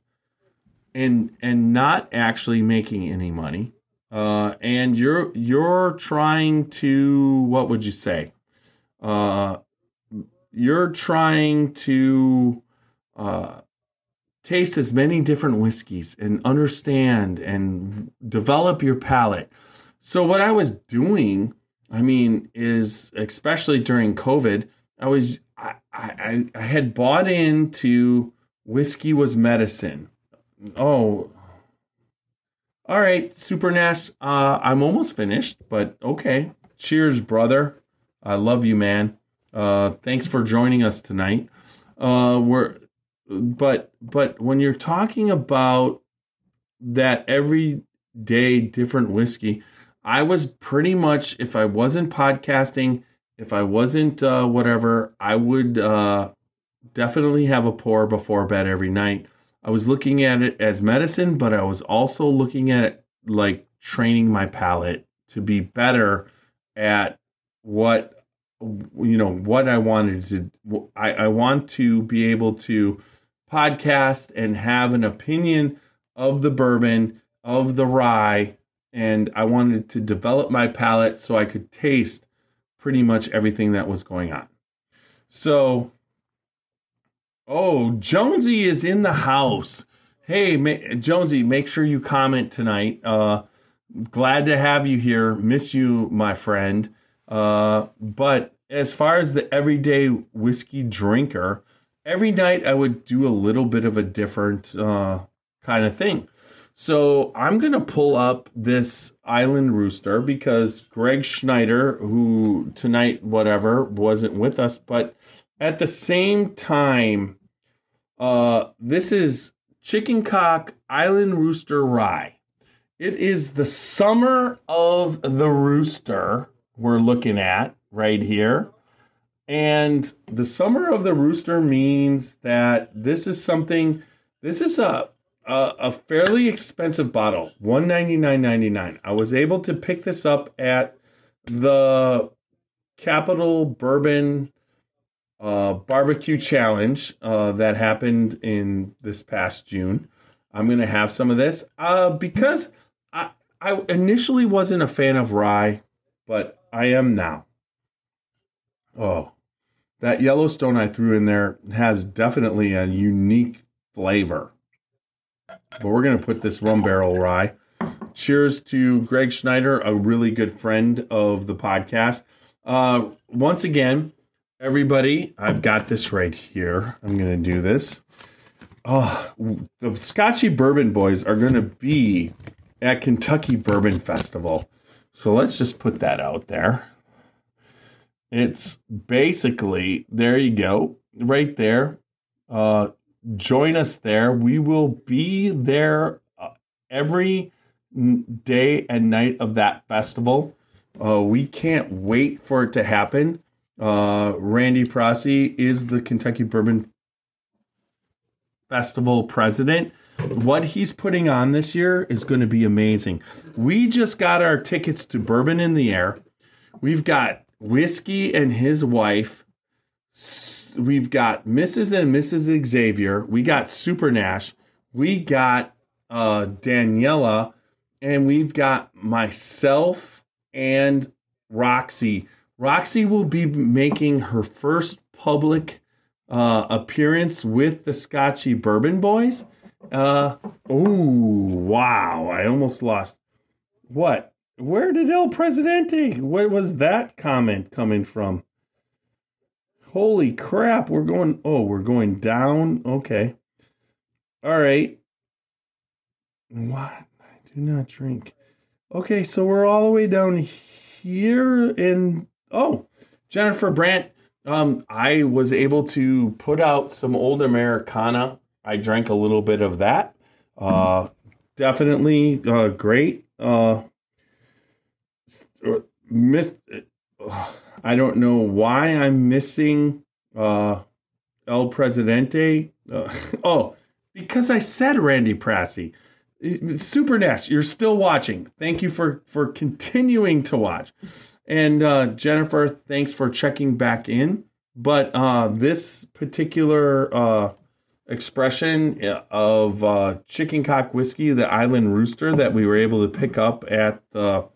and and not actually making any money. Uh, and you're you're trying to what would you say? Uh, you're trying to uh, taste as many different whiskeys and understand and develop your palate. So what I was doing, I mean, is especially during COVID, I was I I, I had bought into whiskey was medicine. Oh, all right, Super Nash. Uh, I'm almost finished, but okay. Cheers, brother. I love you, man. Uh, thanks for joining us tonight. Uh, we're but but when you're talking about that everyday different whiskey, I was pretty much if I wasn't podcasting, if I wasn't uh, whatever, I would uh, definitely have a pour before bed every night. I was looking at it as medicine, but I was also looking at it like training my palate to be better at what you know what I wanted to. I, I want to be able to podcast and have an opinion of the bourbon, of the rye, and I wanted to develop my palate so I could taste pretty much everything that was going on. So, oh, Jonesy is in the house. Hey, ma- Jonesy, make sure you comment tonight. Uh, glad to have you here. Miss you, my friend. Uh, but as far as the everyday whiskey drinker, every night I would do a little bit of a different uh, kind of thing. So I'm going to pull up this Island Rooster because Greg Schneider, who tonight, whatever, wasn't with us, but at the same time, uh, this is Chicken Cock Island Rooster Rye. It is the summer of the rooster we're looking at right here. And the summer of the rooster means that this is something, this is a, a, a fairly expensive bottle, one ninety nine ninety nine. I was able to pick this up at the Capital Bourbon uh, Barbecue Challenge uh, that happened in this past June. I'm to have some of this uh, because I, I initially wasn't a fan of rye, but I am now. Oh, that Yellowstone I threw in there has definitely a unique flavor. But we're to put this rum barrel rye. Cheers to Greg Schneider, a really good friend of the podcast. Uh, once again, everybody, I've got this right here. I'm going to do this. Oh, the Scotchy Bourbon Boys are going to be at Kentucky Bourbon Festival. So let's just put that out there. It's basically, there you go, right there. Uh, join us there. We will be there uh, every day and night of that festival. Uh, we can't wait for it to happen. Uh, Randy Prasse is the Kentucky Bourbon Festival president. What he's putting on this year is going to be amazing. We just got our tickets to Bourbon in the Air. We've got Whiskey and his wife. We've got Mrs. and Mrs. Xavier. We got Super Nash. We got uh, Daniela. And we've got myself and Roxy. Roxy will be making her first public uh, appearance with the Scotchy Bourbon Boys. Uh, oh, wow. I almost lost. What? Where did El Presidente? Where was that comment coming from? Holy crap. We're going. Oh, we're going down. Okay. All right. What? I do not drink. Okay, so we're all the way down here in. Oh, Jennifer Brandt. Um, I was able to put out some old Americana. I drank a little bit of that. Uh, definitely uh, great. Uh, missed. I don't know why I'm missing uh, El Presidente. Uh, oh, because I said Randy Prasse. Super Nash, you're still watching. Thank you for for continuing to watch. And uh, Jennifer, thanks for checking back in. But uh, this particular uh, expression of uh, chicken cock whiskey, the Island Rooster, that we were able to pick up at the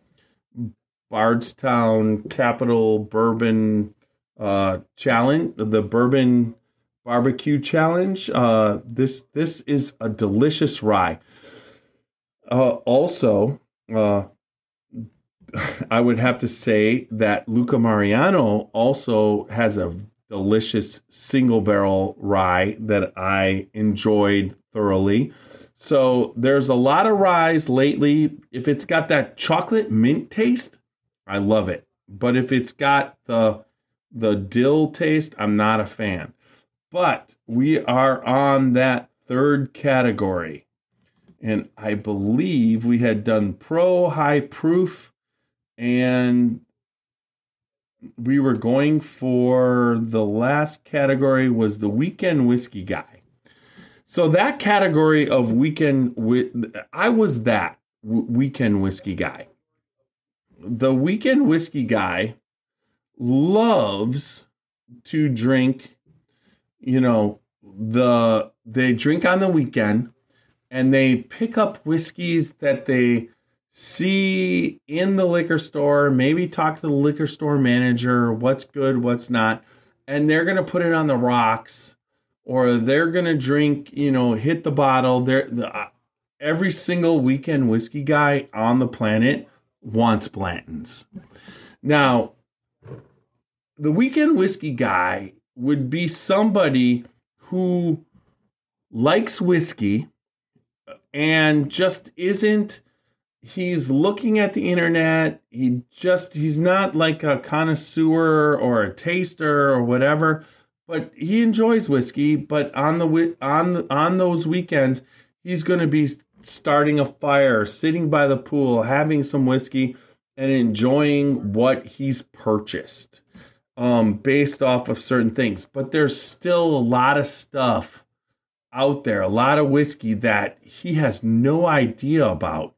Bardstown Capital Bourbon uh, Challenge, the Bourbon Barbecue Challenge. Uh, this this is a delicious rye. Uh, also, uh, I would have to say that Luca Mariano also has a delicious single barrel rye that I enjoyed thoroughly. So there's a lot of ryes lately. If it's got that chocolate mint taste, I love it. But if it's got the the dill taste, I'm not a fan. But we are on that third category. And I believe we had done pro high proof and we were going for the last category was the weekend whiskey guy. So that category of weekend I was that weekend whiskey guy the weekend whiskey guy loves to drink, you know, the they drink on the weekend and they pick up whiskeys that they see in the liquor store, maybe talk to the liquor store manager, what's good, what's not, and they're going to put it on the rocks or they're going to drink, you know, hit the bottle. They're the, uh, every single weekend whiskey guy on the planet wants Blanton's. Now, the weekend whiskey guy would be somebody who likes whiskey and just isn't he's looking at the internet. He just he's not like a connoisseur or a taster or whatever but he enjoys whiskey. But on the on on those weekends he's going to be starting a fire sitting by the pool having some whiskey and enjoying what he's purchased um based off of certain things. But there's still a lot of stuff out there a lot of whiskey that he has no idea about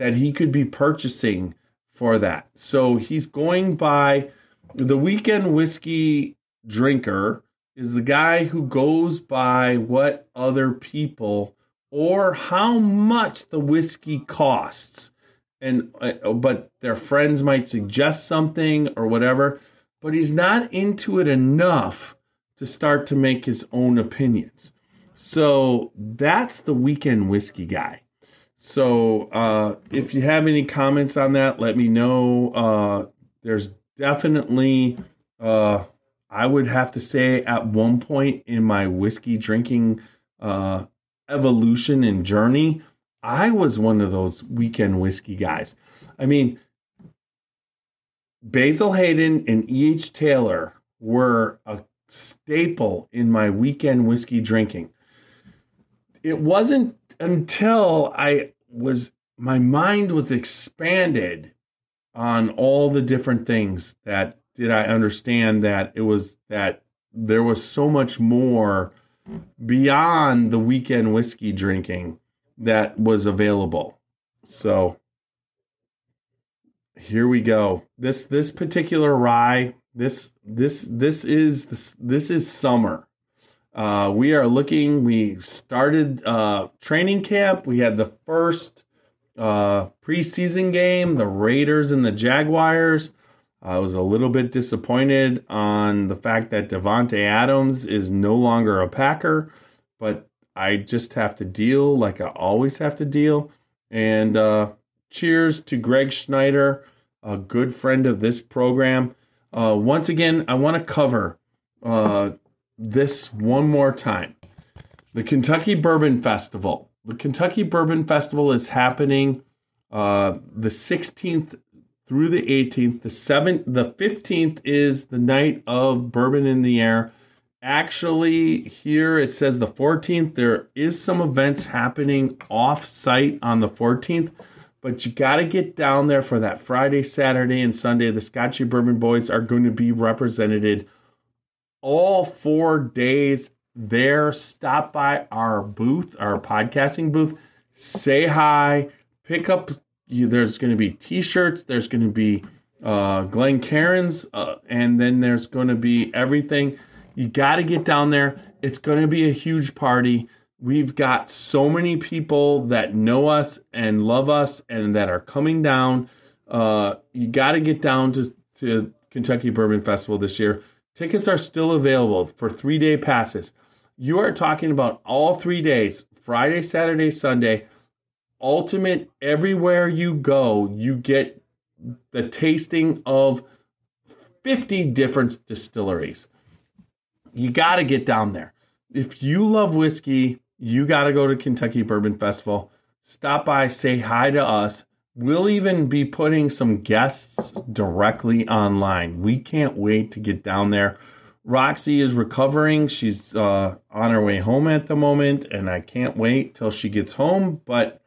that he could be purchasing for that. So he's going by the weekend whiskey drinker is the guy who goes by what other people or how much the whiskey costs. And uh, but their friends might suggest something or whatever, but he's not into it enough to start to make his own opinions. So that's the weekend whiskey guy. So uh, if you have any comments on that, let me know. Uh, there's definitely, uh, I would have to say, at one point in my whiskey drinking uh, evolution and journey, I was one of those weekend whiskey guys. I mean, Basil Hayden and E.H. Taylor were a staple in my weekend whiskey drinking. It wasn't until I was my mind was expanded on all the different things that did I understand that it was that there was so much more beyond the weekend whiskey drinking that was available. So here we go. This this particular rye, this this this is this, this is summer. Uh, we are looking. We started uh, training camp. We had the first uh, preseason game, the Raiders and the Jaguars. I was a little bit disappointed on the fact that Davante Adams is no longer a Packer, but I just have to deal like I always have to deal. And uh, cheers to Greg Schneider, a good friend of this program. Uh, once again, I want to cover uh, this one more time. The Kentucky Bourbon Festival. The Kentucky Bourbon Festival is happening uh, the 16th through the 18th. The 7th, the 15th is the night of Bourbon in the Air. Actually, here it says the 14th. There is some events happening off site on the 14th, but you got to get down there for that Friday, Saturday, and Sunday. The Scotchy Bourbon Boys are going to be represented all four days there. Stop by our booth, our podcasting booth, say hi, pick up. There's going to be t-shirts. There's going to be uh, Glencairns, uh, and then there's going to be everything. You got to get down there. It's going to be a huge party. We've got so many people that know us and love us and that are coming down. Uh, you got to get down to, to Kentucky Bourbon Festival this year. Tickets are still available for three day passes. You are talking about all three days Friday, Saturday, Sunday. Ultimate, everywhere you go, you get the tasting of 50 different distilleries. You got to get down there. If you love whiskey, you got to go to Kentucky Bourbon Festival. Stop by, say hi to us. We'll even be putting some guests directly online. We can't wait to get down there. Roxy is recovering. She's uh, on her way home at the moment, and I can't wait till she gets home. But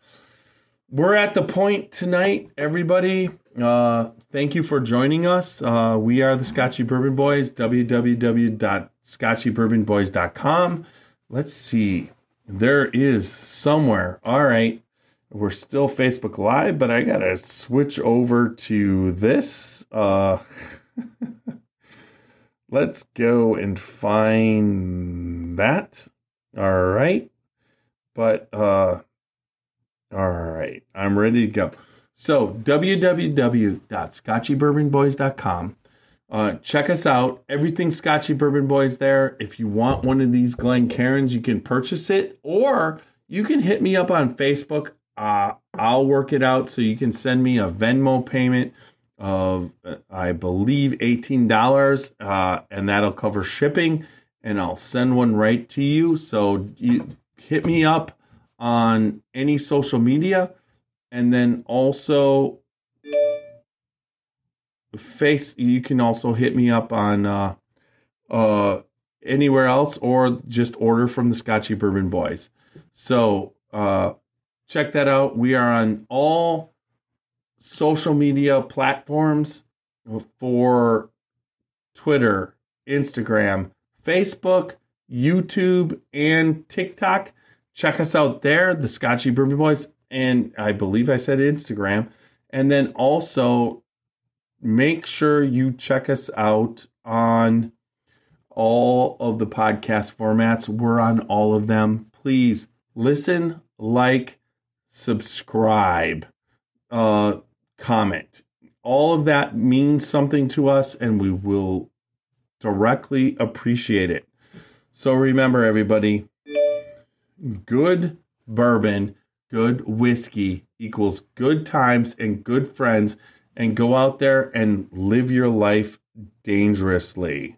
we're at the point tonight, everybody. Uh, thank you for joining us. Uh, we are the Scotchy Bourbon Boys, www.scotchybourbonboys.com. Let's see. There is somewhere. All right. We're still Facebook Live, but I gotta switch over to this. Uh, let's go and find that. All right. But uh all right, I'm ready to go. So www.scotchybourbonboys.com. Uh, check us out. Everything Scotchy Bourbon Boys there. If you want one of these Glencairns, you can purchase it, or you can hit me up on Facebook. Uh, I'll work it out so you can send me a Venmo payment of, I believe, $18, uh, and that'll cover shipping. and I'll send one right to you. So you hit me up on any social media and then also face you can also hit me up on uh uh anywhere else or just order from the Scotchy Bourbon Boys. So uh check that out. We are on all social media platforms for Twitter, Instagram, Facebook, YouTube, and TikTok. Check us out there, the Scotchy Bourbon Boys, and I believe I said Instagram. And then also make sure you check us out on all of the podcast formats. We're on all of them. Please listen, like, subscribe, uh, comment. All of that means something to us, and we will directly appreciate it. So remember, everybody, good bourbon, good whiskey equals good times and good friends, and go out there and live your life dangerously.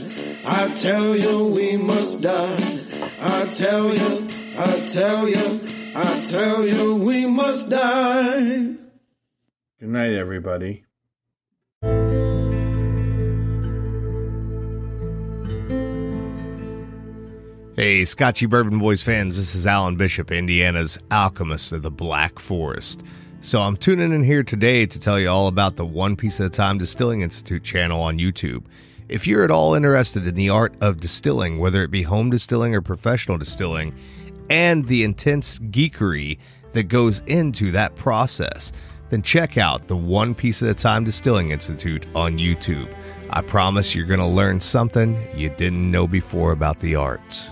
I tell you we must die. I tell you, I tell you, I tell you we must die. Good night, everybody. Hey, Scotchy Bourbon Boys fans, this is Alan Bishop, Indiana's alchemist of the Black Forest. So I'm tuning in here today to tell you all about the One Piece at a Time Distilling Institute channel on YouTube. If you're at all interested in the art of distilling, whether it be home distilling or professional distilling, and the intense geekery that goes into that process, then check out the One Piece at a Time Distilling Institute on YouTube. I promise you're going to learn something you didn't know before about the arts.